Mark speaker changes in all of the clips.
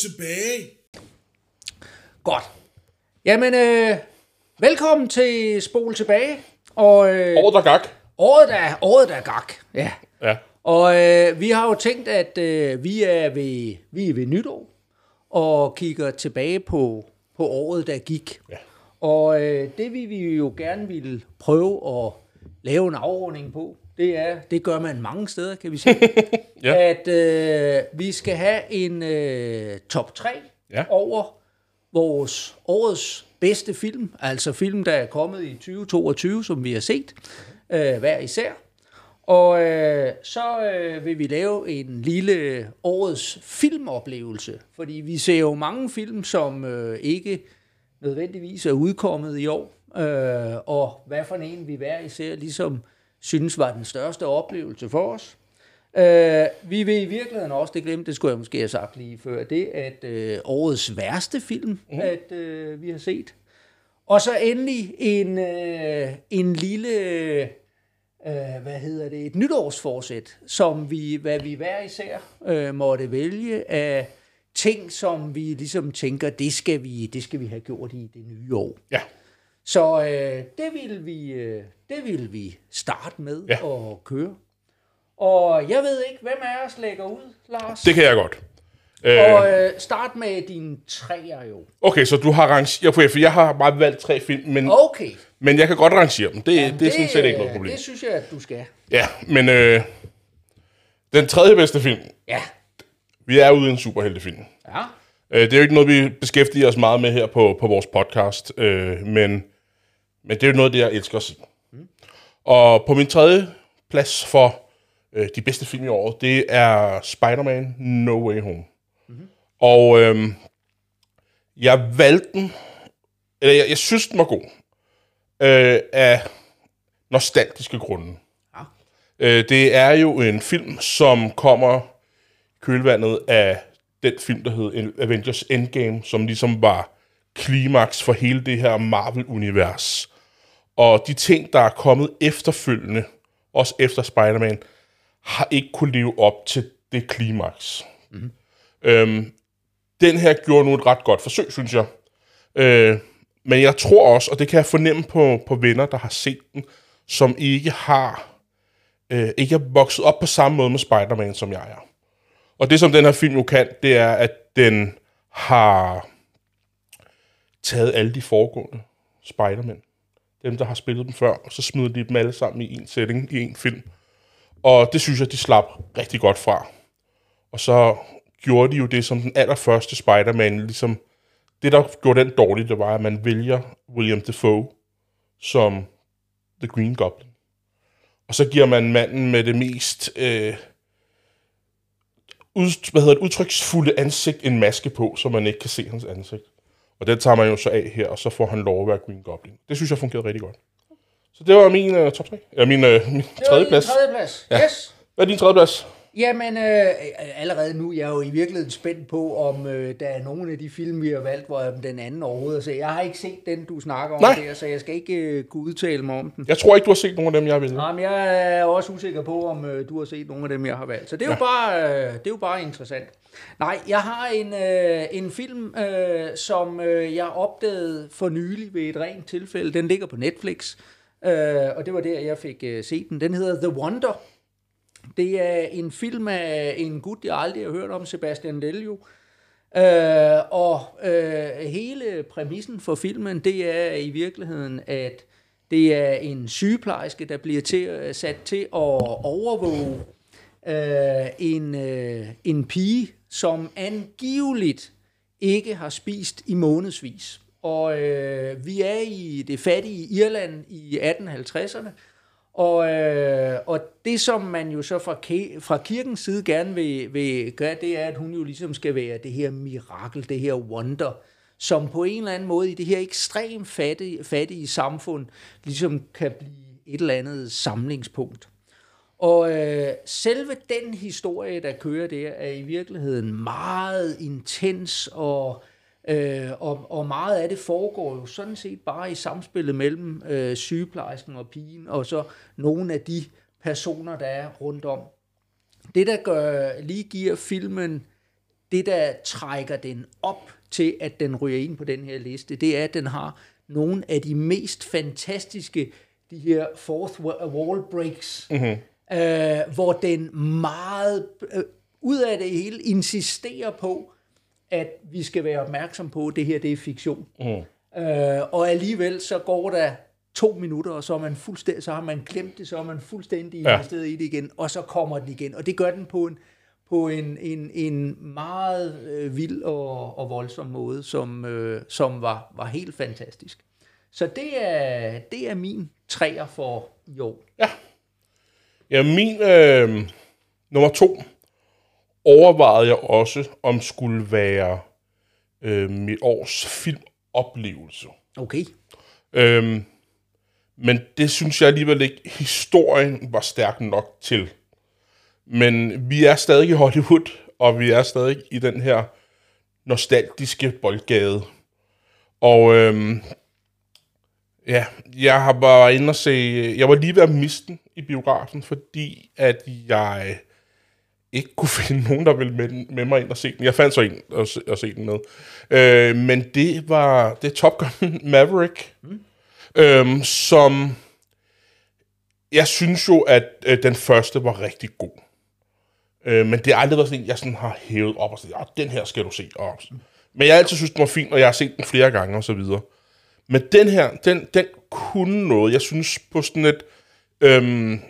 Speaker 1: Tilbage.
Speaker 2: Godt. Jamen, øh, velkommen til Spol tilbage. Og øh,
Speaker 3: Året der gak.
Speaker 2: året er året er gak. Ja.
Speaker 3: Ja.
Speaker 2: Og øh, vi har jo tænkt, at øh, vi, er ved, vi er ved nytår og kigger tilbage på, på året, der gik.
Speaker 3: Ja.
Speaker 2: Og øh, det vi, vi jo gerne vil prøve at lave en afrunding på, det er, det gør man mange steder, kan vi sige,
Speaker 3: Ja.
Speaker 2: at øh, vi skal have en øh, top 3
Speaker 3: Ja.
Speaker 2: over vores årets bedste film, altså film, der er kommet i 2022, som vi har set øh, hver især. Og øh, så øh, vil vi lave en lille årets filmoplevelse, fordi vi ser jo mange film, som øh, ikke nødvendigvis er udkommet i år, øh, og hvad for en vi hver især ligesom synes var den største oplevelse for os. Øh, vi vil i virkeligheden også, det glemte, det skulle jeg måske have sagt lige før, det at øh, årets værste film, mm. at øh, vi har set. Og så endelig en, øh, en lille, øh, hvad hedder det, et nytårsforsæt, som vi, hvad vi hver især øh, måtte vælge af ting, som vi ligesom tænker, det skal vi, det skal vi have gjort i det nye år.
Speaker 3: Ja.
Speaker 2: Så øh, det vil vi, øh, det vil vi starte med
Speaker 3: Ja.
Speaker 2: at køre. Og jeg ved ikke, hvem af os lægger ud, Lars?
Speaker 3: Det kan jeg godt. Øh,
Speaker 2: Og øh, start med dine træer jo.
Speaker 3: okay, så du har rangeret... Okay, for jeg har bare valgt tre film, men,
Speaker 2: Okay.
Speaker 3: men jeg kan godt rangere dem. Det, Jamen, det er sådan set ikke noget
Speaker 2: øh,
Speaker 3: problem.
Speaker 2: Det synes jeg, at du skal.
Speaker 3: Ja, men øh, den tredje bedste film.
Speaker 2: Ja.
Speaker 3: Vi er ude i en superheltefilm.
Speaker 2: Ja.
Speaker 3: Øh, det er jo ikke noget, vi beskæftiger os meget med her på, på vores podcast, øh, men, men det er jo noget, det jeg elsker at se. Mm. Og på min tredje plads for øh, de bedste film i året, det er Spider-Man No Way Home. Mm-hmm. Og øh, jeg valgte den, eller jeg, jeg synes, den var god, øh, af nostalgiske grunde.
Speaker 2: Ja.
Speaker 3: Øh, det er jo en film, som kommer kølvandet af den film, der hed Avengers Endgame, som ligesom var klimaks for hele det her Marvel-univers. Og de ting, der er kommet efterfølgende, også efter Spider-Man, har ikke kunne leve op til det klimaks. Mm-hmm. Øhm, den her gjorde nu et ret godt forsøg, synes jeg. Øh, men jeg tror også, og det kan jeg fornemme på, på venner, der har set den, som ikke har øh, ikke er vokset op på samme måde med Spider-Man, som jeg er. Og det, som den her film jo kan, det er, at den har taget alle de foregående Spider-Man, dem, der har spillet dem før, og så smider de dem alle sammen i en setting, i en film. Og det synes jeg, de slap rigtig godt fra. Og så gjorde de jo det, som den allerførste Spider-Man, ligesom, det, der gjorde den dårlig, det var, at man vælger William Defoe som The Green Goblin. Og så giver man manden med det mest øh, ud, hvad hedder det, udtryksfulde ansigt en maske på, så man ikke kan se hans ansigt. Og den tager man jo så af her, og så får han lov at være Green Goblin. Det synes jeg fungerede rigtig godt. Så det var min øh, top 3. Ja, min, øh, min tredje plads.
Speaker 2: Tredje plads. Ja. Yes.
Speaker 3: Hvad er din tredje plads?
Speaker 2: Jamen, øh, allerede nu jeg er jo i virkeligheden spændt på, om øh, der er nogen af de film, vi har valgt, hvor den anden overhovedet er set. Jeg har ikke set den, du snakker om
Speaker 3: Nej.
Speaker 2: der, så jeg skal ikke øh, kunne udtale mig om den.
Speaker 3: Jeg tror ikke, du har set nogen af dem, jeg vil.
Speaker 2: Nej, men jeg er også usikker på, om øh, du har set nogle af dem, jeg har valgt. Så det er, ja. jo, bare, øh, det er jo bare interessant. Nej, jeg har en, øh, en film, øh, som øh, jeg opdagede for nylig ved et rent tilfælde. Den ligger på Netflix, øh, og det var der, jeg fik øh, set den. Den hedder The Wonder. Det er en film af en gut, jeg aldrig har hørt om, Sebastian Delio. Øh, og øh, hele præmissen for filmen, det er i virkeligheden, at det er en sygeplejerske, der bliver til, øh, sat til at overvåge øh, en, øh, en pige, som angiveligt ikke har spist i månedsvis. Og øh, vi er i det fattige Irland i 1850'erne, og, øh, og det, som man jo så fra, fra kirkens side gerne vil, vil gøre, det er, at hun jo ligesom skal være det her mirakel, det her wonder, som på en eller anden måde i det her ekstremt fattige, fattige samfund ligesom kan blive et eller andet samlingspunkt. Og øh, selve den historie, der kører der, er i virkeligheden meget intens, og, øh, og, og meget af det foregår jo sådan set bare i samspillet mellem øh, sygeplejersken og pigen, og så nogle af de personer, der er rundt om. det, der gør, lige giver filmen, det, der trækker den op til, at den ryger ind på den her liste, det er, at den har nogle af de mest fantastiske, de her fourth wall breaks, mm-hmm. øh, hvor den meget øh, ud af det hele insisterer på, at vi skal være opmærksom på, at det her det er fiktion. Mm. Øh, og alligevel så går der to minutter, og så, er man fuldstændig, så har man glemt det, så er man fuldstændig
Speaker 3: Ja.
Speaker 2: investeret i det igen, og så kommer den igen. Og det gør den på en, på en, en, en meget øh, vild og, og voldsom måde, som, øh, som var, var helt fantastisk. Så det er, det er min træer for i år.
Speaker 3: Ja, min øh, nummer to overvejede jeg også, om skulle være øh, mit års filmoplevelse.
Speaker 2: Okay.
Speaker 3: Øhm, men det synes jeg alligevel ikke, historien var stærk nok til. Men vi er stadig i Hollywood, og vi er stadig i den her nostalgiske boldgade. Og øhm, ja, jeg har bare inde og se, jeg var lige ved at miste den i biografen, fordi at jeg ikke kunne finde nogen, der ville med, med mig ind og se den. Jeg fandt så en at se, at se den med. Øh, men det var det er Top Gun Maverick, mm. øhm, som jeg synes jo, at øh, den første var rigtig god. Øh, men det har aldrig været sådan en, jeg sådan har hævet op og sagt, ja, den her skal du se. Og, men jeg har altid synes, den var fin, og jeg har set den flere gange og så videre. Men den her, den, den kunne noget. Jeg synes på sådan et øhm,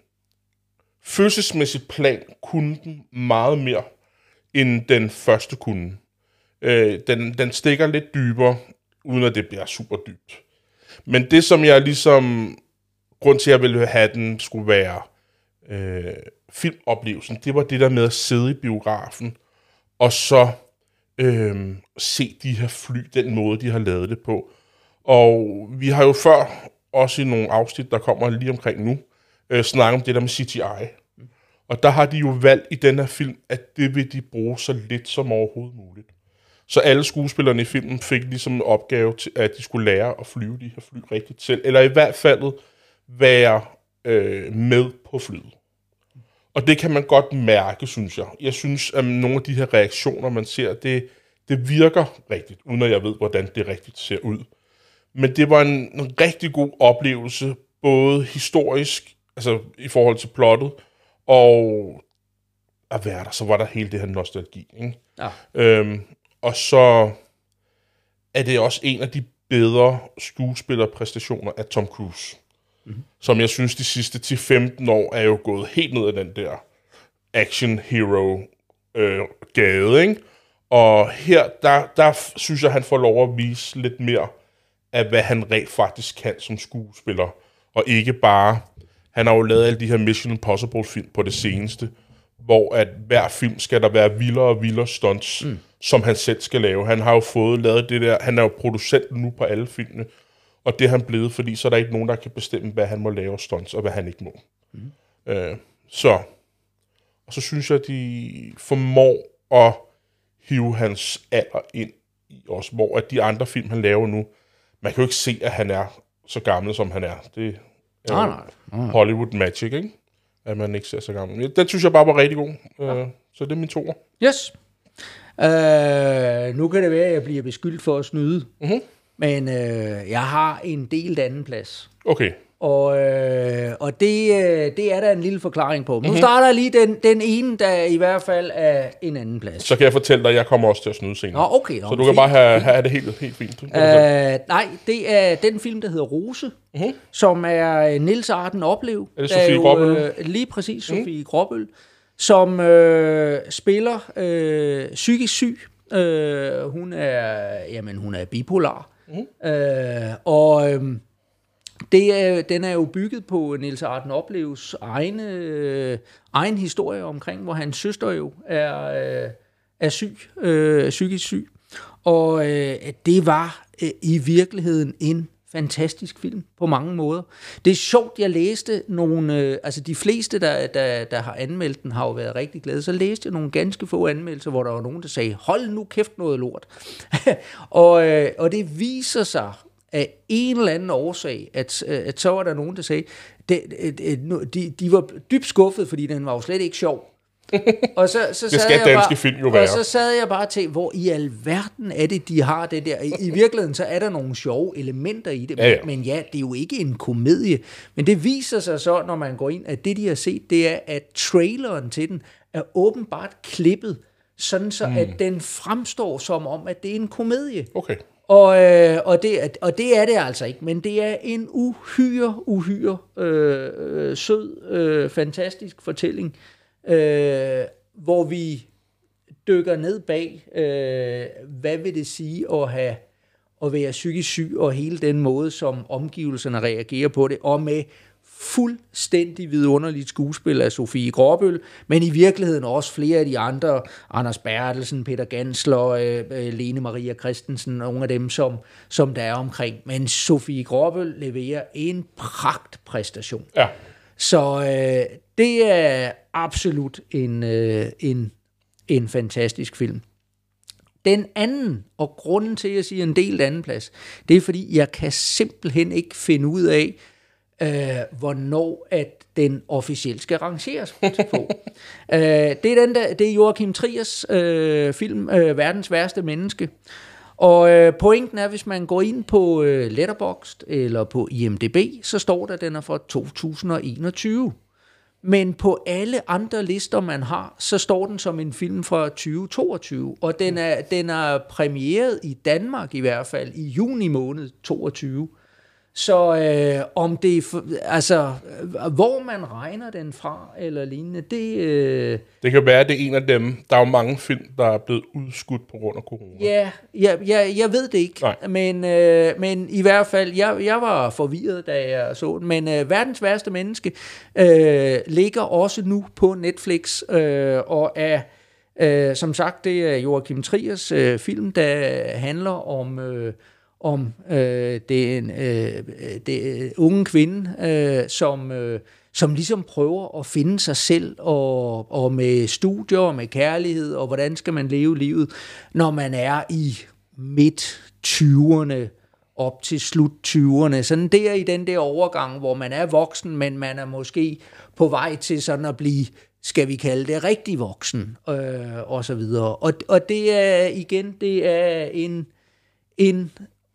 Speaker 3: følelsesmæssigt plan, kunne den meget mere, end den første kunne. Øh, den, den stikker lidt dybere, uden at det bliver super dybt. Men det, som jeg ligesom... Grund til, at jeg ville have, den skulle være øh, filmoplevelsen, det var det der med at sidde i biografen, og så øh, se de her fly, den måde, de har lavet det på. Og vi har jo før, også i nogle afsnit, der kommer lige omkring nu, øh, snakke om det der med CGI. Og der har de jo valgt i den her film, at det vil de bruge så lidt som overhovedet muligt. Så alle skuespillerne i filmen fik ligesom en opgave til, at de skulle lære at flyve de her fly rigtigt selv, eller i hvert fald være øh, med på flyet. Og det kan man godt mærke, synes jeg. Jeg synes, at nogle af de her reaktioner, man ser, det, det virker rigtigt, uden at jeg ved, hvordan det rigtigt ser ud. Men det var en, en rigtig god oplevelse, både historisk, altså i forhold til plottet, og at være der, så var der hele det her nostalgi. Ikke?
Speaker 2: Ja.
Speaker 3: Øhm, og så er det også en af de bedre skuespillerpræstationer af Tom Cruise. Mm-hmm. Som jeg synes, de sidste 10-15 år er jo gået helt ned ad den der action hero øh, gade, ikke? Og her, der, der synes jeg, han får lov at vise lidt mere af, hvad han rent faktisk kan som skuespiller. Og ikke bare... Han har jo lavet alle de her Mission Impossible-film på det seneste, hvor at hver film skal der være vildere og vildere stunts, mm. som han selv skal lave. Han har jo fået lavet det der... Han er jo producent nu på alle filmene, og det er han blevet, fordi så er der ikke nogen, der kan bestemme, hvad han må lave stunts, og hvad han ikke må. Mm. Øh, så... Og så synes jeg, at de formår at hive hans alder ind i os, hvor at de andre film, han laver nu, man kan jo ikke se, at han er så gammel, som han er. Det
Speaker 2: Nej,
Speaker 3: jo
Speaker 2: nej. nej.
Speaker 3: Hollywood Magic, ikke? At man ikke ser så gammel. Den synes jeg bare var rigtig god. Ja. Så det er min toer.
Speaker 2: Yes. Uh, nu kan det være, at jeg bliver beskyldt for at snyde.
Speaker 3: Mhm.
Speaker 2: Men uh, jeg har en delt anden plads.
Speaker 3: Okay.
Speaker 2: Og, øh, og det, øh, det er der en lille forklaring på. Nu
Speaker 3: Mhm.
Speaker 2: starter jeg lige den, den ene, der i hvert fald er en anden plads.
Speaker 3: Så kan jeg fortælle dig, at jeg kommer også til at snyde senere.
Speaker 2: Nå, okay. Nå,
Speaker 3: så du kan bare have, have det helt, helt fint.
Speaker 2: Øh, nej, det er den film, der hedder Rose, mm-hmm. som er øh, Nils Arden Oplev.
Speaker 3: Mhm. Er det Sofie Gråbøl?
Speaker 2: Øh, lige præcis, Sofie mm. Gråbøl, som øh, spiller øh, psykisk syg. Øh, hun er, jamen, hun er bipolar. Mm. Øh, og øh, det er, den er jo bygget på Niels Arden Oplevs egne, øh, egen historie omkring, hvor hans søster jo er, øh, er syg, øh, psykisk syg. Og øh, det var øh, i virkeligheden en fantastisk film på mange måder. Det er sjovt, jeg læste nogle, øh, altså de fleste, der, der, der har anmeldt den, har jo været rigtig glade. Så læste jeg nogle ganske få anmeldelser, hvor der var nogen, der sagde, hold nu kæft noget lort. og, øh, og det viser sig af en eller anden årsag, at, at så var der nogen, der sagde, det, det, nu- de, de var dybt skuffet, fordi den var jo slet ikke sjov. Og så, så
Speaker 3: Det
Speaker 2: sad
Speaker 3: skal
Speaker 2: jeg
Speaker 3: danske
Speaker 2: bare,
Speaker 3: film jo være.
Speaker 2: Og så sad jeg bare til, hvor i alverden er det, de har det der. I, I virkeligheden, så er der nogle sjove elementer i det.
Speaker 3: Ja, ja.
Speaker 2: Men, men ja, det er jo ikke en komedie. Men det viser sig så, når man går ind, at det, de har set, det er, at traileren til den er åbenbart klippet, sådan så, mm. at den fremstår som om, at det er en komedie.
Speaker 3: Okay.
Speaker 2: Og, øh, og, det, og det er det altså ikke, men det er en uhyre, uhyre øh, øh, sød, øh, fantastisk fortælling, øh, hvor vi dykker ned bag, øh, hvad vil det sige at have at være psykisk syg, og hele den måde, som omgivelserne reagerer på det, og med fuldstændig vidunderligt skuespil af Sofie Gråbøl, men i virkeligheden også flere af de andre, Anders Bertelsen, Peter Gansler, øh, øh, Lene Maria Christensen, nogle af dem, som, som der er omkring. Men Sofie Gråbøl leverer en pragtpræstation.
Speaker 3: Ja.
Speaker 2: Så øh, det er absolut en, øh, en, en fantastisk film. Den anden, og grunden til, at jeg siger en del anden plads, det er fordi, jeg kan simpelthen ikke finde ud af, øh, hvornår at den officielt skal rangeres på. øh, det er den der, det er Joachim Triers øh, film, øh, Verdens værste menneske. Og øh, pointen er, hvis man går ind på øh, Letterboxd eller på IMDb, så står der, at den er fra 2021. Men på alle andre lister, man har, så står den som en film fra 2022. Og den er, den er premieret i Danmark i hvert fald i juni måned 22. Så øh, om det altså, øh, hvor man regner den fra eller lignende, det, øh,
Speaker 3: Det kan være, at det er en af dem. Der er jo mange film, der er blevet udskudt på grund af corona.
Speaker 2: Ja, jeg, jeg, jeg ved det ikke,
Speaker 3: Nej.
Speaker 2: men, øh, men i hvert fald, jeg, jeg var forvirret, da jeg så den, men øh, Verdens værste menneske øh, ligger også nu på Netflix, øh, og er, øh, som sagt, det er Joachim Triers øh, film, der handler om... Øh, om øh, den øh, den unge kvinde, øh, som, øh, som ligesom prøver at finde sig selv, og, og med studier, og med kærlighed, og hvordan skal man leve livet, når man er i midt 20'erne, op til slut 20'erne. Sådan der i den der overgang, hvor man er voksen, men man er måske på vej til sådan at blive, skal vi kalde det, rigtig voksen, øh, og så videre. Og, og det er igen, det er en, en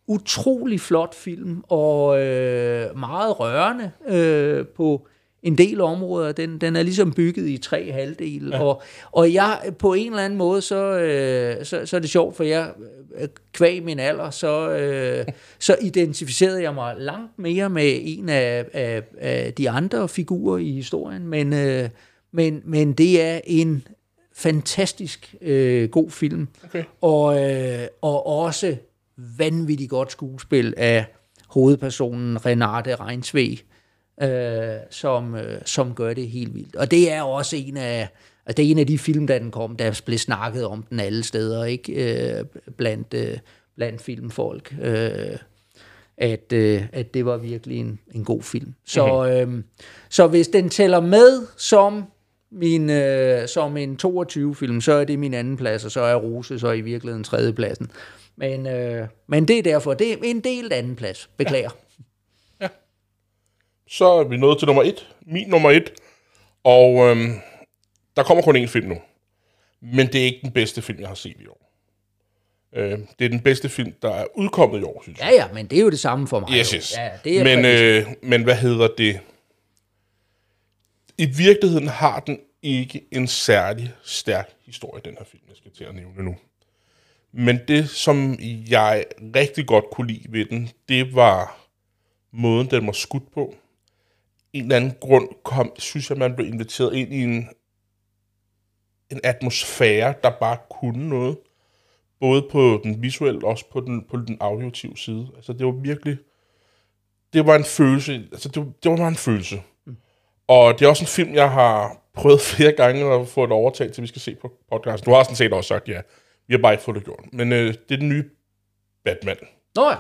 Speaker 2: utrolig flot film, og øh, meget rørende øh, på en del områder. Den, den er ligesom bygget i tre halvdele, ja. og, og jeg på en eller anden måde, så, øh, så, så er det sjovt, for jeg øh, kvæg min alder, så, øh, så identificerede jeg mig langt mere med en af, af, af de andre figurer i historien, men, øh, men, men det er en fantastisk øh, god film,
Speaker 3: Okay.
Speaker 2: og, øh, og også vanvittigt godt skuespil af hovedpersonen Renate Reinsved, øh, som, øh, som gør det helt vildt. Og det er også en af, altså det er en af de film, da den kom, der blev snakket om den alle steder, ikke? Øh, blandt, øh, blandt filmfolk. Øh, at, øh, at det var virkelig en, en god film. Så, øh, så hvis den tæller med som min, øh, som en 22-film, så er det min anden plads, og så er Rose så i virkeligheden tredje pladsen. Men, øh, men det er derfor, det er en del anden plads. Beklager.
Speaker 3: Så er vi nået til nummer et. Min nummer et. Og øhm, der kommer kun én film nu. Men det er ikke den bedste film, jeg har set i år. Øh, det er den bedste film, der er udkommet i år, synes jeg.
Speaker 2: Ja, ja, men det er jo det samme for mig.
Speaker 3: Yes, yes.
Speaker 2: Ja, det er
Speaker 3: men, øh, men hvad hedder det? I virkeligheden har den ikke en særlig stærk historie, den her film, jeg skal til at nævne nu. Men det, som jeg rigtig godt kunne lide ved den, det var måden, den var skudt på. En eller anden grund kom, synes jeg, man blev inviteret ind i en, en atmosfære, der bare kunne noget. Både på den visuelle og også på den, på den auditive side. Altså, det var virkelig... Det var en følelse. Altså, det, var- det var bare en følelse. Mm. Og det er også en film, jeg har prøvet flere gange at få et overtag til, vi skal se på podcasten. Du har sådan set også sagt, ja, vi har bare ikke fået det gjort. Men øh, det er den nye Batman.
Speaker 2: Nå ja.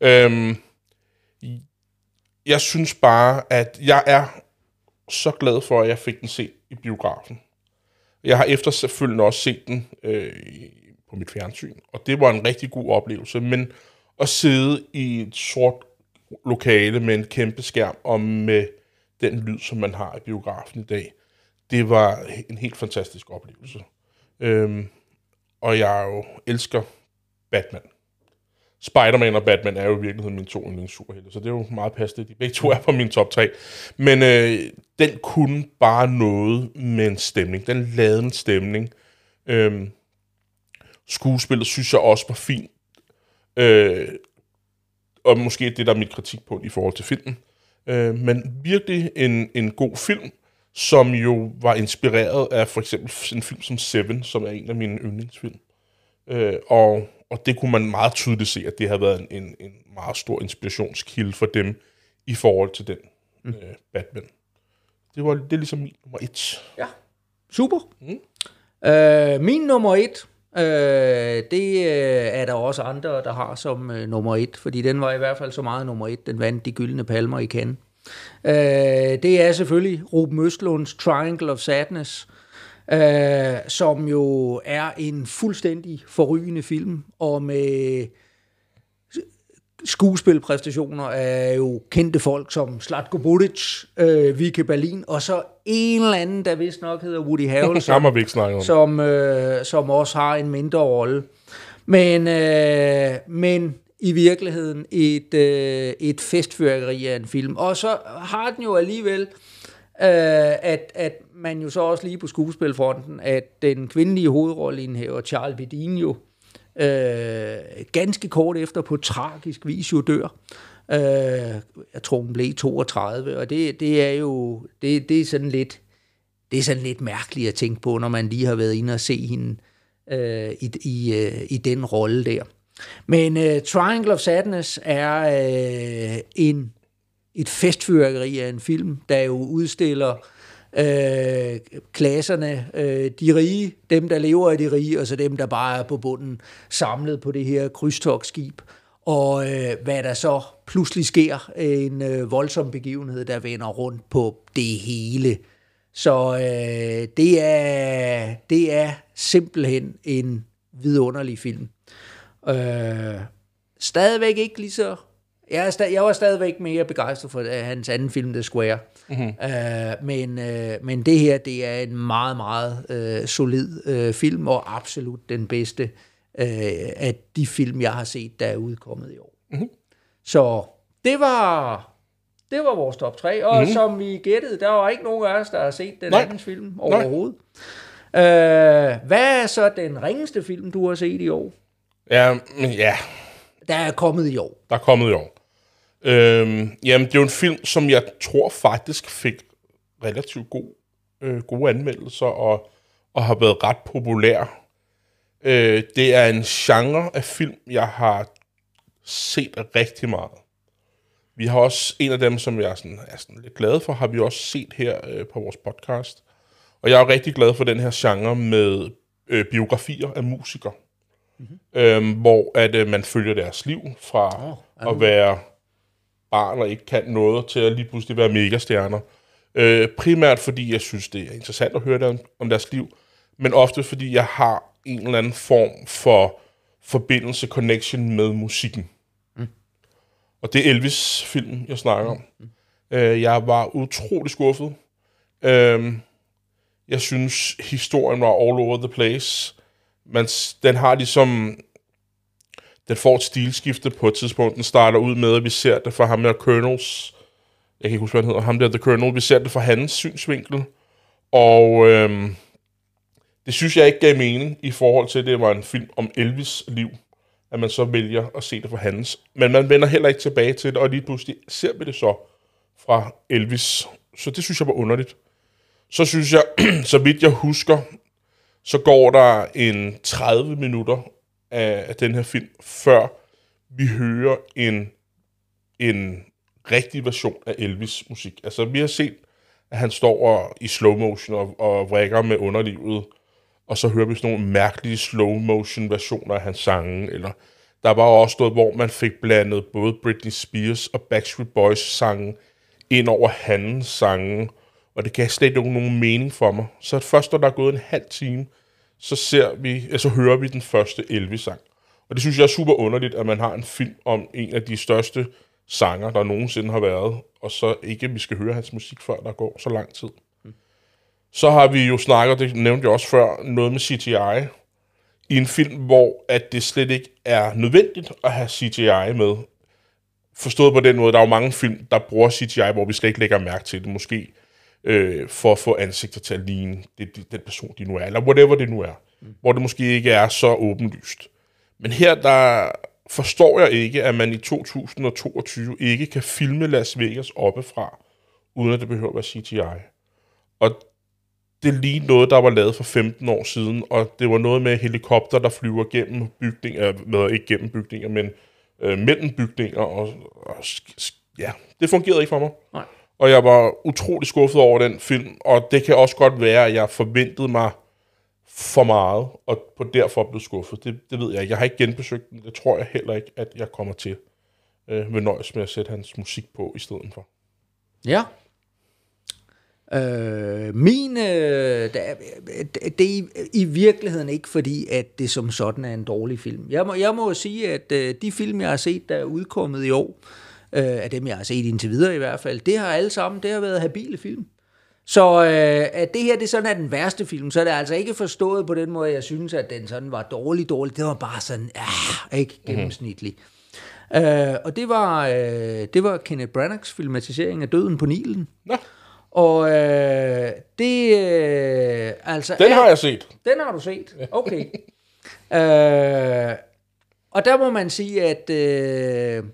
Speaker 3: Øhm, jeg synes bare, at jeg er så glad for, at jeg fik den set i biografen. Jeg har efterfølgende også set den øh, på mit fjernsyn, og det var en rigtig god oplevelse. Men at sidde i et sort lokale med en kæmpe skærm og med den lyd, som man har i biografen i dag, det var en helt fantastisk oplevelse. Øhm, og jeg jo elsker Batman. Spider-Man og Batman er jo i virkeligheden mine to yndlingssuperhelte, så det er jo meget passende. De begge to er på min top 3. Men øh, den kunne bare noget med en stemning. Den lavede en stemning. Øhm, skuespillet synes jeg også var fint. Øh, og måske det, der er mit kritikpunkt i forhold til filmen. Øh, men virkelig en, en god film, som jo var inspireret af for eksempel en film som Seven, som er en af mine yndlingsfilm. Øh, og, og det kunne man meget tydeligt se, at det har været en, en, en meget stor inspirationskilde for dem i forhold til den mm. øh, Batman. Det var det er ligesom min nummer et.
Speaker 2: Ja, super. Mm. Øh, min nummer et, øh, det øh, er der også andre, der har som øh, nummer et, fordi den var i hvert fald så meget nummer et, den vandt de gyldne palmer i Cannes. Øh, det er selvfølgelig Ruben Østlunds Triangle of Sadness, øh, som jo er en fuldstændig forrygende film, og med skuespilpræstationer af jo kendte folk som Slatko Buric, øh, Vike Berlin, og så en eller anden, der vist nok hedder Woody Harrelson,
Speaker 3: Ham har vi ikke snakket om.
Speaker 2: som, øh, som også har en mindre rolle. Men, øh, men i virkeligheden et, øh, et festfyrkeri af en film. Og så har den jo alligevel, øh, at, at man jo så også lige på skuespilfronten, at den kvindelige hovedrolleindhæver, Charles Bedin jo, øh, ganske kort efter på tragisk vis jo dør. Øh, jeg tror, hun blev 32, og det, det er jo det, det er sådan lidt det er sådan lidt mærkeligt at tænke på, når man lige har været inde og se hende øh, i, i, øh, i den rolle der. Men uh, Triangle of Sadness er uh, en, et festfyrkeri af en film, der jo udstiller uh, klasserne, uh, de rige, dem der lever af de rige, og så dem der bare er på bunden, samlet på det her krydstogsskib. Og øh, hvad der så pludselig sker, en øh, voldsom begivenhed, der vender rundt på det hele. Så øh, det, er, det er simpelthen en vidunderlig film. Øh, stadigvæk ikke lige så... Jeg, er stad, jeg var stadigvæk mere begejstret for uh, hans anden film, The Square. Mm-hmm. Uh, men, uh, men det her, det er en meget, meget uh, solid uh, film, og absolut den bedste uh, af de film, jeg har set, der er udkommet i år. Mm-hmm. Så det var... Det var vores top 3, og mm-hmm. som vi gættede, der var ikke nogen af os, der har set den Nej. anden film overhovedet. Uh, hvad er så den ringeste film, du har set i år?
Speaker 3: Ja, ja.
Speaker 2: Der er kommet i år.
Speaker 3: Der er kommet i år. Øhm, jamen, det er jo en film, som jeg tror faktisk fik relativt god, øh, gode anmeldelser og, og har været ret populær. Øh, det er en genre af film, jeg har set rigtig meget. Vi har også en af dem, som jeg er, sådan, er sådan lidt glad for, har vi også set her øh, på vores podcast. Og jeg er rigtig glad for den her genre med øh, biografier af musikere mm-hmm. øhm, hvor at øh, man følger deres liv fra oh, at være barn og ikke kan noget, til at lige pludselig være megastjerner. Øh, primært fordi jeg synes, det er interessant at høre dem, om deres liv, men ofte fordi jeg har en eller anden form for forbindelse, connection med musikken. Mm. Og det er Elvis-filmen, jeg snakker om. Mm. Øh, jeg var utrolig skuffet. Øh, jeg synes, historien var all over the place man, den har ligesom... Den får et stilskifte på et tidspunkt. Den starter ud med, at vi ser det fra ham der Colonels... Jeg kan ikke huske, hvad han hedder. Ham der The Colonel. Vi ser det fra hans synsvinkel. Og øhm, det synes jeg ikke gav mening i forhold til, at det var en film om Elvis liv. At man så vælger at se det fra hans. Men man vender heller ikke tilbage til det, og lige pludselig ser vi det så fra Elvis. Så det synes jeg var underligt. Så synes jeg, så vidt jeg husker, så går der en 30 minutter af, af den her film, før vi hører en, en rigtig version af Elvis musik. Altså, vi har set, at han står og, i slow motion og, og vrikker med underlivet, og så hører vi sådan nogle mærkelige slow motion versioner af hans sange, eller der var også noget, hvor man fik blandet både Britney Spears og Backstreet Boys sange ind over hans sange, og det kan slet ikke nogen mening for mig. Så først, når der er gået en halv time, så, ser vi, så hører vi den første Elvis-sang. Og det synes jeg er super underligt, at man har en film om en af de største sanger, der nogensinde har været, og så ikke, vi skal høre hans musik, før der går så lang tid. Mm. Så har vi jo snakket, det nævnte jeg også før, noget med CGI. I en film, hvor at det slet ikke er nødvendigt at have CGI med. Forstået på den måde, der er jo mange film, der bruger CGI, hvor vi slet ikke lægger mærke til det. Måske øh, for at få ansigter til at ligne det, det, den person, de nu er, eller whatever det nu er. Mm. Hvor det måske ikke er så åbenlyst. Men her, der forstår jeg ikke, at man i 2022 ikke kan filme Las Vegas oppefra, uden at det behøver at være CGI. Og det er lige noget, der var lavet for 15 år siden, og det var noget med helikopter, der flyver gennem bygninger, med, ikke gennem bygninger, men øh, mellem bygninger, og, og ja, det fungerede ikke for mig.
Speaker 2: Nej.
Speaker 3: Og jeg var utrolig skuffet over den film, og det kan også godt være, at jeg forventede mig for meget, og på derfor blev skuffet. Det, det ved jeg ikke. Jeg har ikke genbesøgt den. Det tror jeg heller ikke, at jeg kommer til. Øh, vil nøjes med at sætte hans musik på i stedet for.
Speaker 2: Ja. Øh, min, øh, øh det, er, det er i virkeligheden ikke fordi, at det som sådan er en dårlig film. Jeg må, jeg må sige, at øh, de film, jeg har set, der er udkommet i år, øh, af dem, jeg har set indtil videre i hvert fald, det har alle sammen, det har været habile film. Så øh, at det her det sådan er den værste film, så er det altså ikke forstået på den måde, jeg synes, at den sådan var dårlig, dårlig. Det var bare sådan, ah, ikke gennemsnitlig. Mm-hmm. Øh, og det var, øh, det var Kenneth Branaghs filmatisering af Døden på Nilen.
Speaker 3: Nå,
Speaker 2: Og øh, det øh, altså...
Speaker 3: den
Speaker 2: er-
Speaker 3: har jeg set.
Speaker 2: den har du set? Okay. øh, og der må man sige, at... Øh,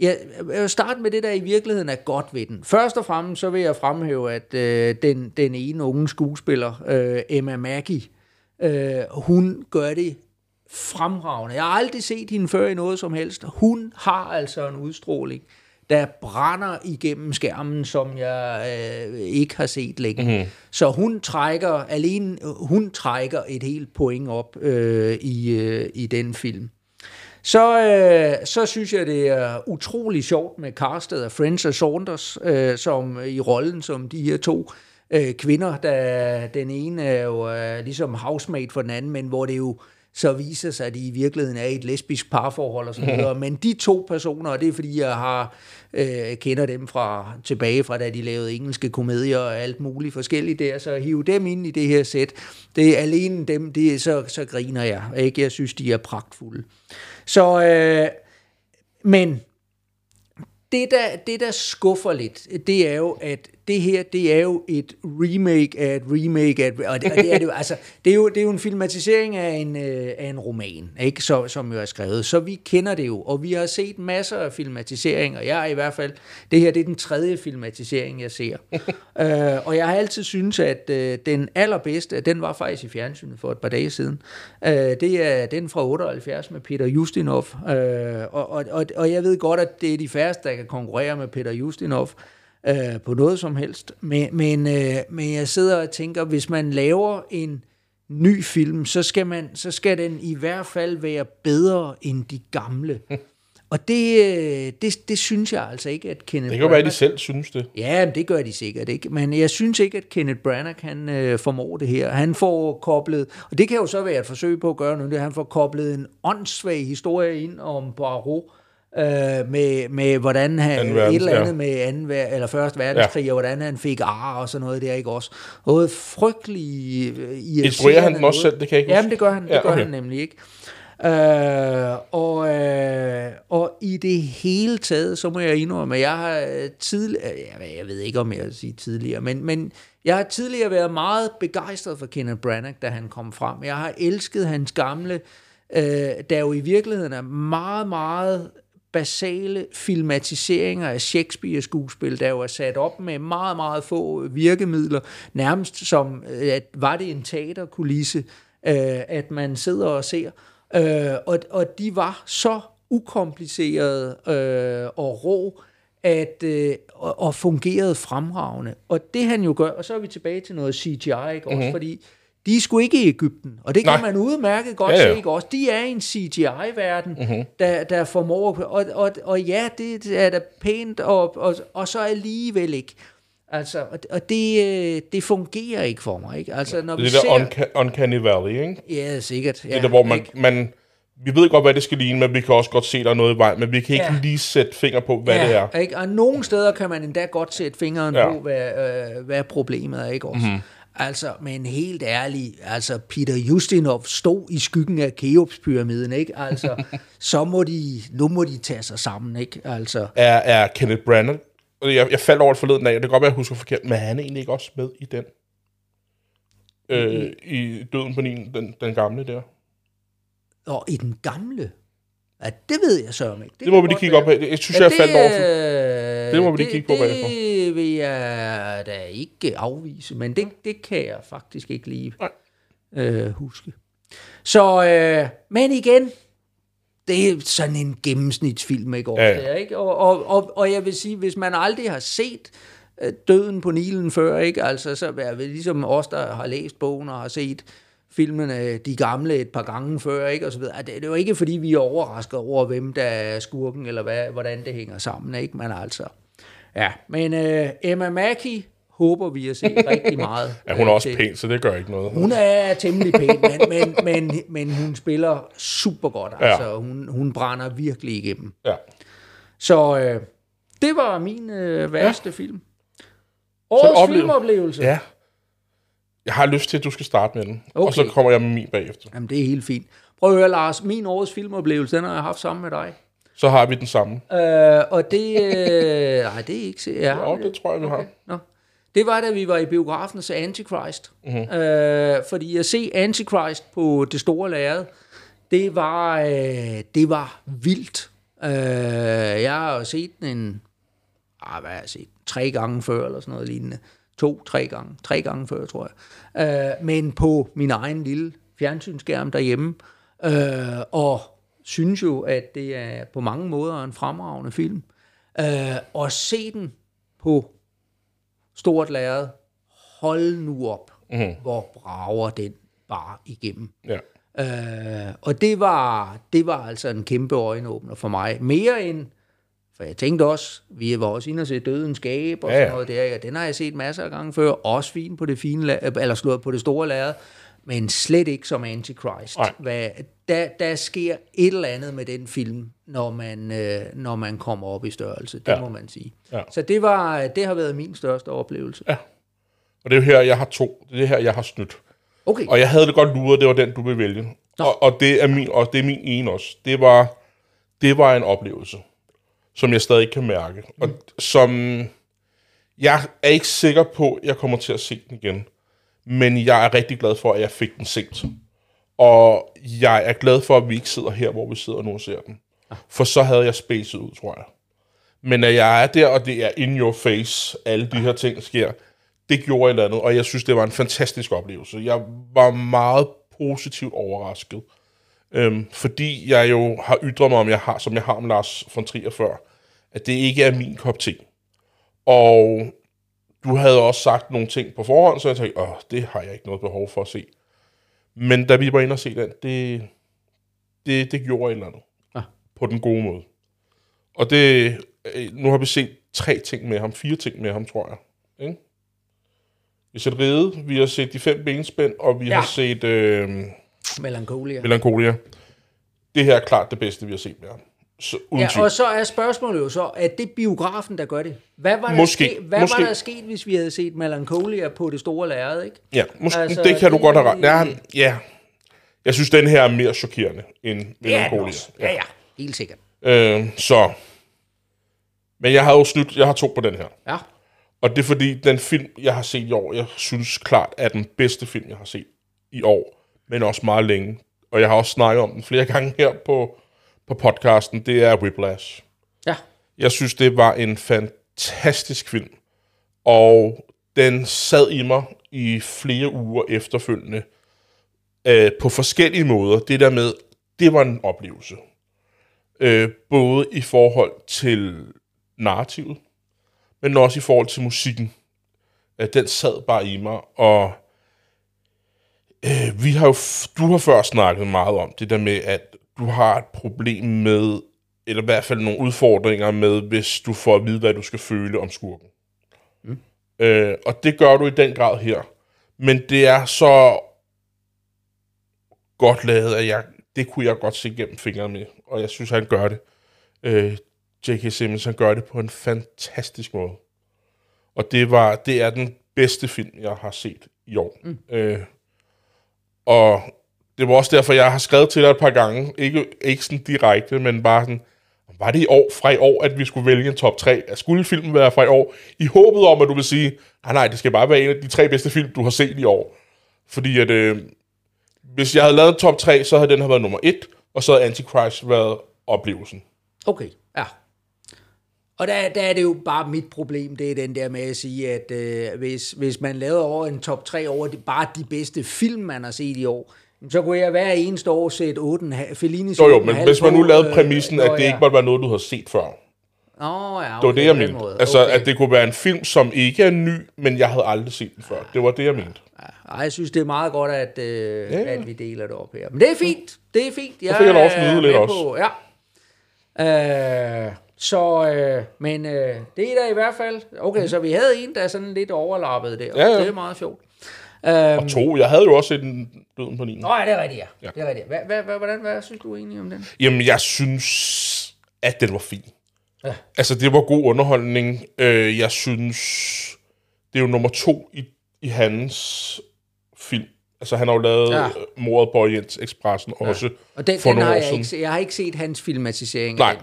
Speaker 2: ja, jeg vil starte med det, der i virkeligheden er godt ved den. Først og fremmest så vil jeg fremhæve, at øh, den, den ene unge skuespiller, øh, Emma Mackey, øh, hun gør det fremragende. Jeg har aldrig set hende før i noget som helst. Hun har altså en udstråling, der brænder igennem skærmen, som jeg øh, ikke har set længe. Mm-hmm. Så hun trækker alene, hun trækker et helt point op øh, i, øh, i den film. Så, øh, så synes jeg, det er utrolig sjovt med castet af Friends og Saunders, øh, som i rollen som de her to øh, kvinder, der den ene er jo øh, ligesom housemate for den anden, men hvor det jo så viser sig, at de i virkeligheden er et lesbisk parforhold og så videre. Men de to personer, og det er fordi, jeg har øh, kender dem fra tilbage fra, da de lavede engelske komedier og alt muligt forskelligt der, så hive dem ind i det her sæt. Det er alene dem, det, er- så, så griner jeg. Ikke? Jeg synes, de er pragtfulde. Så, øh, men det der, det, der skuffer lidt, det er jo, at det her, det er jo et remake af et remake af et, og det, og det er det jo, altså, det er jo, det er jo en filmatisering af en, øh, af en roman, ikke? Så, som jo er skrevet. Så vi kender det jo, og vi har set masser af filmatiseringer. Jeg er i hvert fald, det her det er den tredje filmatisering, jeg ser. øh, og jeg har altid syntes, at øh, den allerbedste, den var faktisk i fjernsynet for et par dage siden. Øh, det er den fra 78 med Peter Justinov. Øh, og, og, og, og jeg ved godt, at det er de færreste, der kan konkurrere med Peter Justinov øh, på noget som helst. Men, men, øh, men jeg sidder og tænker, hvis man laver en ny film, så skal, man, så skal den i hvert fald være bedre end de gamle. Og det, øh, det, det synes jeg altså ikke, at Kenneth
Speaker 3: Det kan jo være, at de selv synes det.
Speaker 2: Ja, men det gør de sikkert ikke. Men jeg synes ikke, at Kenneth Branagh han, øh, formår det her. Han får koblet, og det kan jo så være et forsøg på at gøre noget, han får koblet en åndssvag historie ind om Poirot, øh, med, med hvordan han,
Speaker 3: Anden
Speaker 2: et eller andet
Speaker 3: ja.
Speaker 2: med anden, eller første verdenskrig, ja. og hvordan han fik ar og sådan noget der, ikke også? Noget frygtelig øh,
Speaker 3: Instruerer han den også selv? Det kan jeg ikke
Speaker 2: Jamen, det gør han, det
Speaker 3: Ja,
Speaker 2: gør
Speaker 3: okay.
Speaker 2: han nemlig ikke. Øh, og, øh, og i det hele taget, så må jeg indrømme, at jeg har tidligere, jeg, jeg ved ikke om jeg vil sige tidligere, men, men jeg har tidligere været meget begejstret for Kenneth Branagh, da han kom frem. Jeg har elsket hans gamle, øh, der jo i virkeligheden er meget, meget basale filmatiseringer af Shakespeare-skuespil, der jo er sat op med meget, meget få virkemidler, nærmest som, øh, at var det en teaterkulisse, øh, at man sidder og ser. Øh, og, og de var så ukomplicerede øh, og rå, at, øh, og, og fungerede fremragende. Og det han jo gør, og så er vi tilbage til noget CGI, ikke også? Mm-hmm. Fordi de er sgu ikke i Ægypten, og det kan
Speaker 3: Nej.
Speaker 2: man udmærket godt
Speaker 3: Ja,
Speaker 2: ja,
Speaker 3: ja.
Speaker 2: ja. se, ikke også? De er i en CGI-verden, mm-hmm. der, der formår, og, og, og ja, det er da pænt, og, og, og så alligevel ikke. Altså, og, det, øh, det fungerer ikke for mig, ikke? Altså, når
Speaker 3: Det
Speaker 2: vi
Speaker 3: er
Speaker 2: ser...
Speaker 3: der unca- uncanny valley, ikke?
Speaker 2: Ja, sikkert. Ja,
Speaker 3: Det er der, hvor man,
Speaker 2: ikke?
Speaker 3: man... Vi ved godt, hvad det skal ligne, men vi kan også godt se, der er noget i vej, men vi kan ikke
Speaker 2: Ja.
Speaker 3: lige sætte finger på, hvad det er.
Speaker 2: Ikke? Og nogle steder kan man endda godt sætte fingeren
Speaker 3: Ja.
Speaker 2: ja. på, hvad, øh, hvad problemet er. Ikke også? Mm-hmm. Altså, men helt ærlig, altså Peter Justinov stod i skyggen af Keops-pyramiden, ikke? Altså, så må de, nu må de tage sig sammen, ikke? Altså,
Speaker 3: Er, er Kenneth Branagh, jeg, jeg faldt over det forleden og det kan godt være, at jeg husker forkert, men er han egentlig ikke også med i den? Øh, I Døden på Nilen, den, den gamle der.
Speaker 2: og i den gamle, ja, det ved jeg så ikke.
Speaker 3: Det må vi lige kigge op af. Jeg synes, jeg faldt over. Det må vi lige kigge på bagefter.
Speaker 2: Vil jeg da ikke afvise, men det, det kan jeg faktisk ikke lige øh, huske. Så, øh, men igen, det er sådan en gennemsnitsfilm, ikke? Ofte,
Speaker 3: Ja,
Speaker 2: ja. ikke? Og, og, og, og jeg vil sige, hvis man aldrig har set øh, Døden på Nilen før, ikke? Altså, så er det ligesom os, der har læst bogen og har set filmene, de gamle, et par gange før, ikke? Og så videre. Det, det er jo ikke, fordi vi er overrasket over, hvem der er skurken, eller hvad, hvordan det hænger sammen, ikke? Men altså, ja. Men øh, Emma Mackey håber vi at se rigtig meget.
Speaker 3: Ja, hun er
Speaker 2: øh,
Speaker 3: også
Speaker 2: til.
Speaker 3: pæn, så det gør ikke noget.
Speaker 2: Hun er temmelig pæn, men, men, men, men hun spiller super godt. Altså, hun, hun brænder virkelig igennem.
Speaker 3: Ja.
Speaker 2: Så øh, det var min øh, værste ja. film. Årets
Speaker 3: oplev-
Speaker 2: filmoplevelse.
Speaker 3: ja. Jeg har lyst til, at du skal starte med den.
Speaker 2: Okay.
Speaker 3: Og så kommer jeg med min bagefter.
Speaker 2: Jamen, det er helt fint. Prøv at høre, Lars. Min årets filmoplevelse, den har jeg haft sammen med dig.
Speaker 3: Så har vi den samme.
Speaker 2: Øh, og det... Øh, nej, det er ikke... Ja,
Speaker 3: Ja, det tror jeg, vi har.
Speaker 2: Nå. Det var, da vi var i biografen og så Antichrist. Mm-hmm. Øh, fordi at se Antichrist på det store lærred, det var, øh, det var vildt. Øh, jeg har set den en, ah, hvad har jeg set, tre gange før, eller sådan noget lignende. To, tre gange, tre gange før, tror jeg. Øh, men på min egen lille fjernsynsskærm derhjemme. Øh, og synes jo, at det er på mange måder en fremragende film. Øh, og se den på stort lærred. Hold nu op, mm. hvor brager den bare igennem.
Speaker 3: Ja.
Speaker 2: Øh, og det var, det var altså en kæmpe øjenåbner for mig. Mere end, for jeg tænkte også, vi var også inde og se Dødens Gab og
Speaker 3: Ja,
Speaker 2: ja, sådan noget der. Ja, den har jeg set masser af gange før. Også fint på det fine, eller slået på det store lærred. Men slet ikke som Antichrist.
Speaker 3: Nej.
Speaker 2: Hvad, der, der sker et eller andet med den film, når man, øh, når man kommer op i størrelse. Det
Speaker 3: Ja.
Speaker 2: må man sige.
Speaker 3: Ja.
Speaker 2: Så det, var, det har været min største oplevelse.
Speaker 3: Ja. Og det er jo her, jeg har to. Det er her, jeg har snydt.
Speaker 2: Okay.
Speaker 3: Og jeg havde det godt luret, det var den, du vil vælge. Og, og, det er min, og det er min ene også. Det var, det var en oplevelse, som jeg stadig kan mærke. Og som jeg er ikke sikker på, jeg kommer til at se den igen. Men jeg er rigtig glad for, at jeg fik den set. Og jeg er glad for, at vi ikke sidder her, hvor vi sidder nu og ser den. For så havde jeg spacet ud, tror jeg. Men at jeg er der, og det er in your face, alle de her ting sker, det gjorde et eller andet, og jeg synes, det var en fantastisk oplevelse. Jeg var meget positivt overrasket. Øhm, fordi jeg jo har ytret mig, om jeg har, som jeg har om Lars von Trier før, at det ikke er min kop te. Og du havde også sagt nogle ting på forhånd, så jeg tænkte, åh, det har jeg ikke noget behov for at se. Men da vi var inde og se den, det, det, det gjorde et eller andet.
Speaker 2: Ah.
Speaker 3: På den gode måde. Og det, øh, nu har vi set tre ting med ham, fire ting med ham, tror jeg. Ikke? Vi har set Rede, vi har set De Fem Benspænd, og vi ja.
Speaker 2: Ja.
Speaker 3: har set øh,
Speaker 2: Melancholia.
Speaker 3: Melancholia. Det her er klart det bedste, vi har set med ham. Så,
Speaker 2: Ja, og så er spørgsmålet jo så, er det biografen, der gør det? Hvad var der,
Speaker 3: Måske,
Speaker 2: Ske, hvad
Speaker 3: måske.
Speaker 2: var der sket, hvis vi havde set Melancholia på det store lærred, ikke?
Speaker 3: Ja, måske,
Speaker 2: Altså,
Speaker 3: det kan du
Speaker 2: det-
Speaker 3: godt have ret. Ja, ja. Jeg synes, den her er mere chokerende end
Speaker 2: Det
Speaker 3: Melancholia.
Speaker 2: også. Ja, ja, helt sikkert.
Speaker 3: Øh, så. Men jeg har jo snydt, jeg har to på den her.
Speaker 2: Ja,
Speaker 3: Og det er fordi, den film, jeg har set i år, jeg synes klart er den bedste film, jeg har set i år. Men også meget længe. Og jeg har også snakket om den flere gange her på, på podcasten. Det er Whiplash.
Speaker 2: ja,
Speaker 3: Jeg synes, det var en fantastisk film. Og den sad i mig i flere uger efterfølgende. Øh, på forskellige måder. Det der med, det var en oplevelse. Øh, både i forhold til narrativet, men også i forhold til musikken. Øh, den sad bare i mig, og øh, vi har jo, du har før snakket meget om det der med, at du har et problem med, eller i hvert fald nogle udfordringer med, hvis du får at vide, hvad du skal føle om skurken. Mm. Øh, og det gør du i den grad her. Men det er så godt lavet, at jeg, det kunne jeg godt se gennem fingrene med. Og jeg synes, han gør det. Øh, J.K. Simmons, han gør det på en fantastisk måde. Og det, var, det er den bedste film, jeg har set i år. Mm. Øh, og det var også derfor, jeg har skrevet til dig et par gange, ikke, ikke sådan direkte, men bare sådan, var det i år, fra i år, at vi skulle vælge en top 3? Altså, skulle filmen være fra i år? I håbet om, at du vil sige, nej, nej, det skal bare være en af de tre bedste film, du har set i år. Fordi at, øh, hvis jeg havde lavet en top 3, så havde den her været nummer 1, og så havde Antichrist været oplevelsen.
Speaker 2: Okay, ja. Og der, der er det jo bare mit problem, det er den der med at sige, at øh, hvis, hvis man lavede over en top 3 over de, bare de bedste film, man har set i år, så kunne jeg hver eneste år sætte 8, Fellini
Speaker 3: Jo, jo, men hvis man nu lavede præmissen, at det ikke måtte være noget, du har set før.
Speaker 2: Åh, ja, okay,
Speaker 3: Det var det, jeg mente.
Speaker 2: måde.
Speaker 3: Altså,
Speaker 2: okay.
Speaker 3: at det kunne være en film, som ikke er ny, men jeg havde aldrig set den før. Det var det, jeg mente.
Speaker 2: Ej, jeg synes, det er meget godt, at, øh,
Speaker 3: Ja,
Speaker 2: ja.
Speaker 3: ja.
Speaker 2: at vi deler det op her. Men det er fint. Det er fint. Jeg
Speaker 3: fik jeg lov at snyde lidt også.
Speaker 2: På, ja. Øh, så, øh, men øh, det er da i hvert fald... Okay, så vi havde en, der er sådan lidt overlappet der.
Speaker 3: Ja, ja.
Speaker 2: Det er meget sjovt. Øhm,
Speaker 3: Og to, jeg havde jo også den døden på 9.
Speaker 2: Nå, ja, det er rigtigt, ja.
Speaker 3: Ja.
Speaker 2: Det er rigtigt. Hvad, hvad, hvad, hvordan, hvad synes du egentlig om den?
Speaker 3: Jamen, jeg synes, at den var fin.
Speaker 2: Ja.
Speaker 3: Altså, det var god underholdning. Øh, jeg synes, det er jo nummer to i, i hans film. Altså, han har jo lavet
Speaker 2: Ja.
Speaker 3: ja. mordet på Orients Expressen også
Speaker 2: Og den,
Speaker 3: for
Speaker 2: den har jeg
Speaker 3: siden.
Speaker 2: ikke, jeg har ikke set hans filmatisering.
Speaker 3: Nej.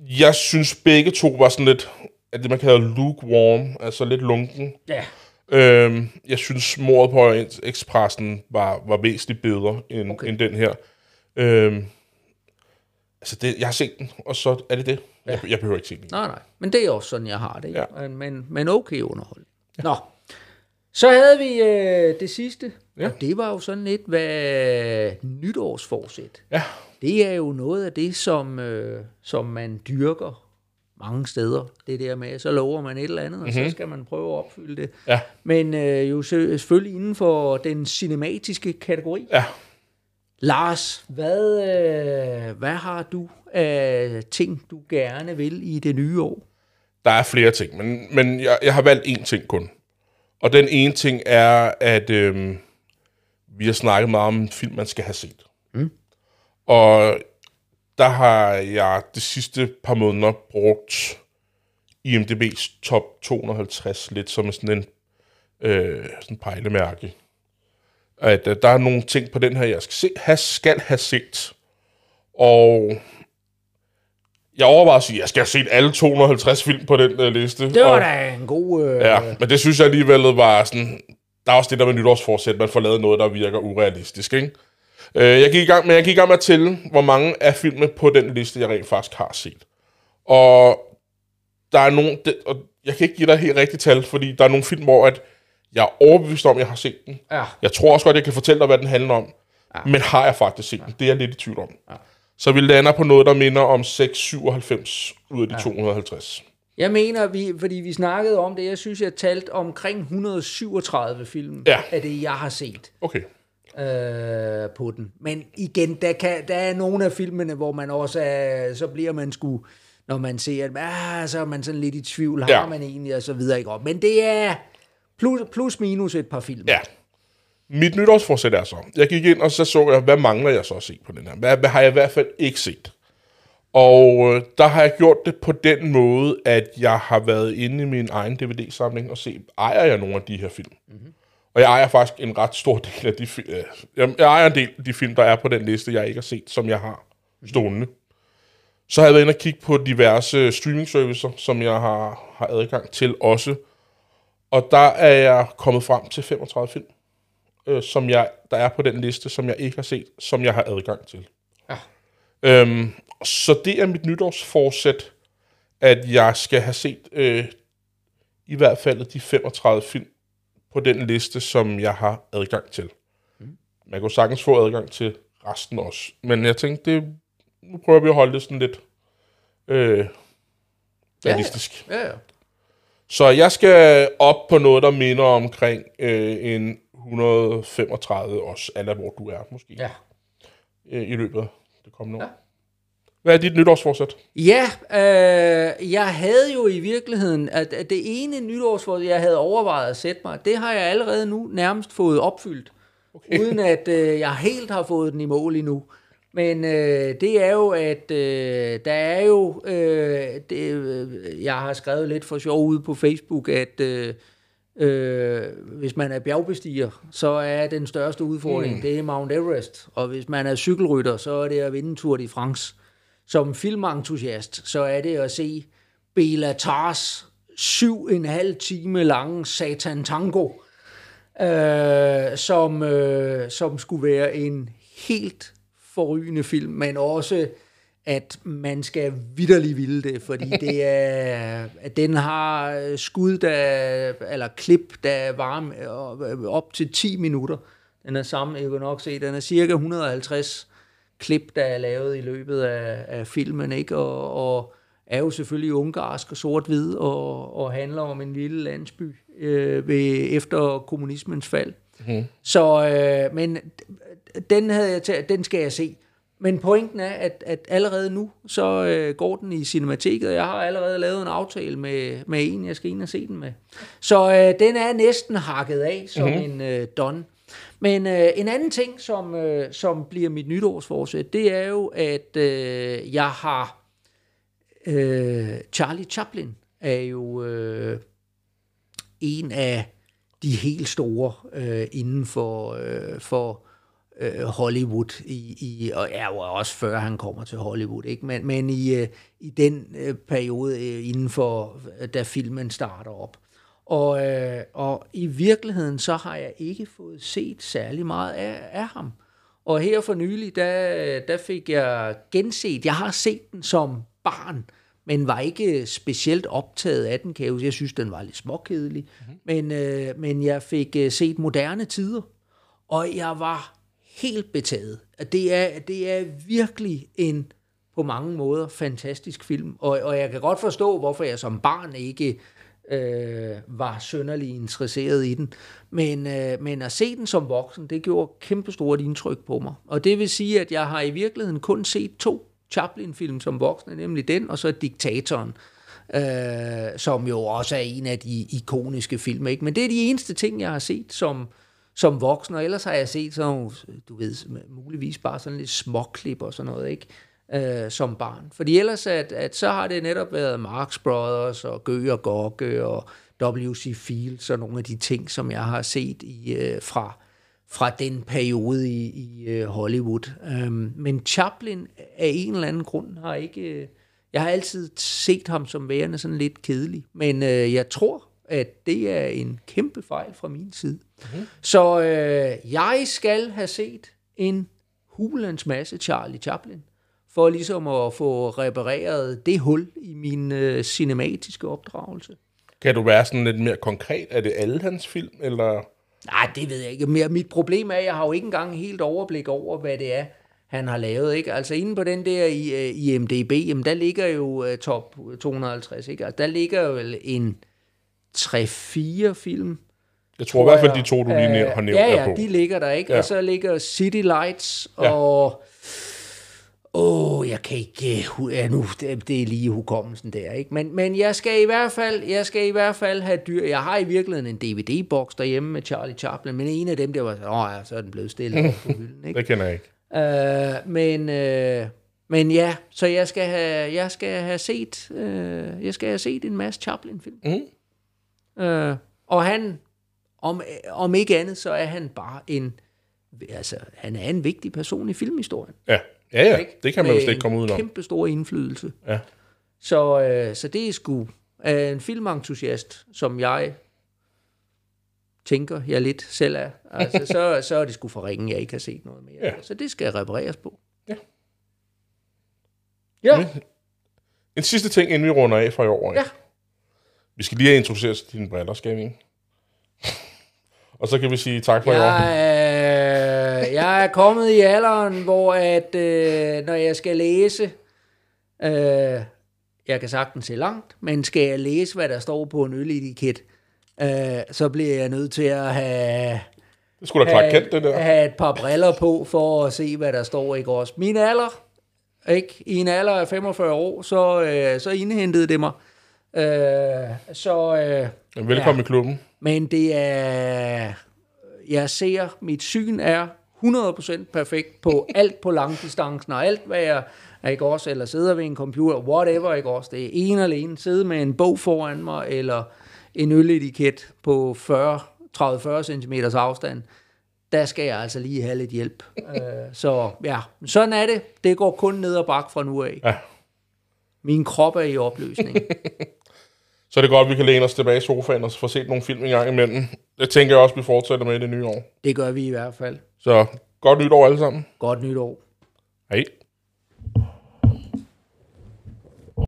Speaker 3: Jeg synes, begge to var sådan lidt, at det man kalder lukewarm, altså lidt lunken.
Speaker 2: Ja.
Speaker 3: Øhm, jeg synes, mordet på Orients Expressen var, var væsentligt bedre end,
Speaker 2: Okay.
Speaker 3: end den her. Øhm, altså, det, jeg har set den, og så er det det. Ja. Jeg, jeg behøver ikke se den.
Speaker 2: Nej, nej. Men det er også sådan, jeg har det.
Speaker 3: Ja.
Speaker 2: Men, men okay underhold. Ja. Nå. Så havde vi øh, det sidste.
Speaker 3: Ja.
Speaker 2: Og det var jo sådan lidt, hvad nytårsforsæt.
Speaker 3: Ja.
Speaker 2: Det er jo noget af det, som, øh, som man dyrker mange steder. Det der med, så lover man et eller andet, og mm-hmm. så skal man prøve at opfylde det.
Speaker 3: Ja.
Speaker 2: Men øh, jo selvfølgelig inden for den cinematiske kategori.
Speaker 3: Ja.
Speaker 2: Lars, hvad, øh, hvad har du af ting, du gerne vil i det nye år?
Speaker 3: Der er flere ting, men, men jeg, jeg har valgt én ting kun. Og den ene ting er, at øhm, vi har snakket meget om en film, man skal have set. Mm. Og der har jeg de sidste par måneder brugt IMDb's top 250 lidt som sådan en øh, sådan pejlemærke. At øh, der er nogle ting på den her, jeg skal, se, have, skal have set. Og jeg overvejer at sige, at jeg skal have set alle 250 film på den øh, liste.
Speaker 2: Det var
Speaker 3: og,
Speaker 2: da en god... Øh,
Speaker 3: Ja, men det synes jeg alligevel var sådan... Der er også det der med nytårsforsæt, man får lavet noget, der virker urealistisk, ikke? Øh, jeg gik i gang, men jeg gik i gang med at tælle, hvor mange af filmene på den liste, jeg rent faktisk har set. Og der er nogle... Det, og jeg kan ikke give dig helt rigtigt tal, fordi der er nogle film, hvor at jeg er overbevist om, at jeg har set den.
Speaker 2: Ja.
Speaker 3: Jeg tror også godt, jeg kan fortælle dig, hvad den handler om. Ja. Men har jeg faktisk set den? Det er jeg lidt i tvivl om. Ja. Så vi lander på noget, der minder om 697 ud af de ja. 250.
Speaker 2: Jeg mener, vi, fordi vi snakkede om det, jeg synes, jeg talte omkring 137 film
Speaker 3: Ja.
Speaker 2: af det, jeg har set
Speaker 3: Okay.
Speaker 2: Øh, på den. Men igen, der, kan, der er nogle af filmene, hvor man også er, så bliver man sgu, når man ser, at ah, så er man sådan lidt i tvivl, har
Speaker 3: Ja.
Speaker 2: man egentlig, og så videre. Ikke? Men det er plus, plus minus et par film.
Speaker 3: Ja. Mit nytårsforsæt er så, jeg gik ind, og så så jeg, hvad mangler jeg så at se på den her? Hvad, hvad har jeg i hvert fald ikke set? Og øh, der har jeg gjort det på den måde, at jeg har været inde i min egen DVD-samling og se, ejer jeg nogle af de her film? Mm-hmm. Og jeg ejer faktisk en ret stor del af de film. Øh, jeg, jeg ejer en del af de film, der er på den liste, jeg ikke har set, som jeg har stående. Så har jeg været inde og kigge på diverse streaming-servicer, som jeg har, har adgang til også. Og der er jeg kommet frem til 35 film, øh, som jeg, der er på den liste, som jeg ikke har set, som jeg har adgang til.
Speaker 2: Ja.
Speaker 3: Øhm, så det er mit nytårsforsæt, at jeg skal have set øh, i hvert fald de 35 film på den liste, som jeg har adgang til. Mm. Man kunne sagtens få adgang til resten også. Men jeg tænkte, det, nu prøver vi at holde det sådan lidt øh,
Speaker 2: ja.
Speaker 3: realistisk.
Speaker 2: Ja, ja.
Speaker 3: Så jeg skal op på noget, der minder omkring øh, en 135 også, eller hvor du er måske,
Speaker 2: ja.
Speaker 3: øh, i løbet af det kommende år.
Speaker 2: Ja.
Speaker 3: Hvad er dit nytårsforsæt?
Speaker 2: Ja, øh, jeg havde jo i virkeligheden, at, at det ene nytårsforsæt, jeg havde overvejet at sætte mig, det har jeg allerede nu nærmest fået opfyldt, okay. uden at øh, jeg helt har fået den i mål endnu. Men øh, det er jo, at øh, der er jo, øh, det, øh, jeg har skrevet lidt for sjov ude på Facebook, at øh, Øh, hvis man er bjergbestiger, så er den største udfordring, mm. det er Mount Everest. Og hvis man er cykelrytter, så er det at vinde Tour de France. Som filmentusiast, så er det at se Bela Tars syv en halv time lange Satan Tango, øh, som, øh, som skulle være en helt forrygende film, men også at man skal vidderlig ville det, fordi det er, at den har skud, der, eller klip, der er varm op til 10 minutter. Den er sammen, jeg kan nok se, den er cirka 150 klip, der er lavet i løbet af, af filmen, ikke? Og, og er jo selvfølgelig ungarsk og sort-hvid, og, og handler om en lille landsby øh, ved, efter kommunismens fald. Mm. Så, øh, men den, havde jeg taget, den skal jeg se. Men pointen er, at, at allerede nu, så øh, går den i cinemateket, og jeg har allerede lavet en aftale med, med en, jeg skal ind og se den med. Så øh, den er næsten hakket af som mm-hmm. en øh, don. Men øh, en anden ting, som, øh, som bliver mit nytårsforsæt, det er jo, at øh, jeg har... Øh, Charlie Chaplin er jo øh, en af de helt store øh, inden for, øh, for øh, Hollywood, i, i, og ja, også før han kommer til Hollywood, ikke? men, men i, øh, i den øh, periode øh, inden for, da filmen starter op. Og, øh, og i virkeligheden, så har jeg ikke fået set særlig meget af, af ham. Og her for nylig, der, der fik jeg genset, jeg har set den som barn, men var ikke specielt optaget af den, kan jeg, jeg synes, den var lidt småkedelig. Mm-hmm. Men, øh, men jeg fik øh, set moderne tider, og jeg var helt betaget. Det er, det er virkelig en på mange måder fantastisk film, og, og jeg kan godt forstå, hvorfor jeg som barn ikke øh, var sønderlig interesseret i den. Men, øh, men at se den som voksen, det gjorde kæmpestort indtryk på mig. Og det vil sige, at jeg har i virkeligheden kun set to Chaplin-film som voksne, nemlig den, og så Diktatoren, øh, som jo også er en af de ikoniske film. Ikke? Men det er de eneste ting, jeg har set som, som voksen, og ellers har jeg set sådan du ved, muligvis bare sådan lidt småklip og sådan noget, ikke? Øh, som barn. Fordi ellers, at, at så har det netop været Marx Brothers og Gø og Gogge og W.C. Fields og nogle af de ting, som jeg har set i, øh, fra, fra den periode i, i øh, Hollywood. Um, men Chaplin af en eller anden grund har ikke... Øh, jeg har altid set ham som værende sådan lidt kedelig, men øh, jeg tror, at det er en kæmpe fejl fra min side. Mm-hmm. Så øh, jeg skal have set en hulens masse Charlie Chaplin, for ligesom at få repareret det hul i min øh, cinematiske opdragelse.
Speaker 3: Kan du være sådan lidt mere konkret? Er det alle hans film, eller...
Speaker 2: Nej, det ved jeg ikke. Men mit problem er, at jeg har jo ikke engang helt overblik over, hvad det er, han har lavet. Ikke? Altså inde på den der i, øh, i MDB, jamen, der ligger jo uh, top 250. Ikke? Altså, der ligger jo en 3-4 film.
Speaker 3: Jeg tror, tror i hvert fald, de to, du lige har nævnt,
Speaker 2: Ja, ja, på. de ligger der, ikke? Ja. Og så ligger City Lights ja. Åh, oh, jeg kan ikke... Ja, nu, det, er lige hukommelsen der, ikke? Men, men jeg skal i hvert fald, jeg skal i hvert fald have dyr. Jeg har i virkeligheden en DVD-boks derhjemme med Charlie Chaplin, men en af dem, der var, åh ja, så er den blevet stillet på hylden, ikke?
Speaker 3: det kender jeg ikke.
Speaker 2: Uh, men, uh, men ja, så jeg skal have, jeg skal have set, uh, jeg skal have set en masse Chaplin-film. Mm. Uh, og han, om, om ikke andet, så er han bare en, altså, han er en vigtig person i filmhistorien.
Speaker 3: Ja. Ja, ja, ikke? det kan man jo slet ikke komme ud
Speaker 2: af. kæmpe stor indflydelse.
Speaker 3: Ja.
Speaker 2: Så, øh, så det er sgu øh, en filmentusiast, som jeg tænker, jeg lidt selv er. Altså, så, så er det sgu for ringen, jeg ikke har set noget mere. Ja. Så det skal repareres på.
Speaker 3: Ja.
Speaker 2: Ja.
Speaker 3: Men, en sidste ting, inden vi runder af for i år. Ikke?
Speaker 2: Ja.
Speaker 3: Vi skal lige have introduceret dine briller, skal vi ikke? Og så kan vi sige tak for
Speaker 2: jeg,
Speaker 3: i år.
Speaker 2: Øh, jeg er kommet i alderen, hvor at, øh, når jeg skal læse, øh, jeg kan sagtens se langt, men skal jeg læse, hvad der står på en øletiket, øh, så bliver jeg nødt til at have...
Speaker 3: Det skulle da klart kendt, det der.
Speaker 2: Have et par briller på, for at se, hvad der står, ikke også? Min alder, ikke? I en alder af 45 år, så, øh, så indhentede det mig. Øh, så... Øh,
Speaker 3: Velkommen ja. i klubben.
Speaker 2: Men det er... Jeg ser, mit syn er 100% perfekt på alt på langdistancen, og alt hvad jeg ikke også, eller sidder ved en computer, whatever, ikke også. Det er en alene, sidde med en bog foran mig, eller, en øletiket på 40, 30-40 cm afstand, der skal jeg altså lige have lidt hjælp. øh, så ja, sådan er det. Det går kun ned og bak fra nu af.
Speaker 3: Ja.
Speaker 2: Min krop er i opløsning.
Speaker 3: Så er det godt, at vi kan læne os tilbage i sofaen og få set nogle film en gang imellem. Det tænker jeg også, vi fortsætter med i det nye år.
Speaker 2: det gør vi i hvert fald.
Speaker 3: Så godt nytår alle sammen.
Speaker 2: Godt nytår.
Speaker 3: Hej.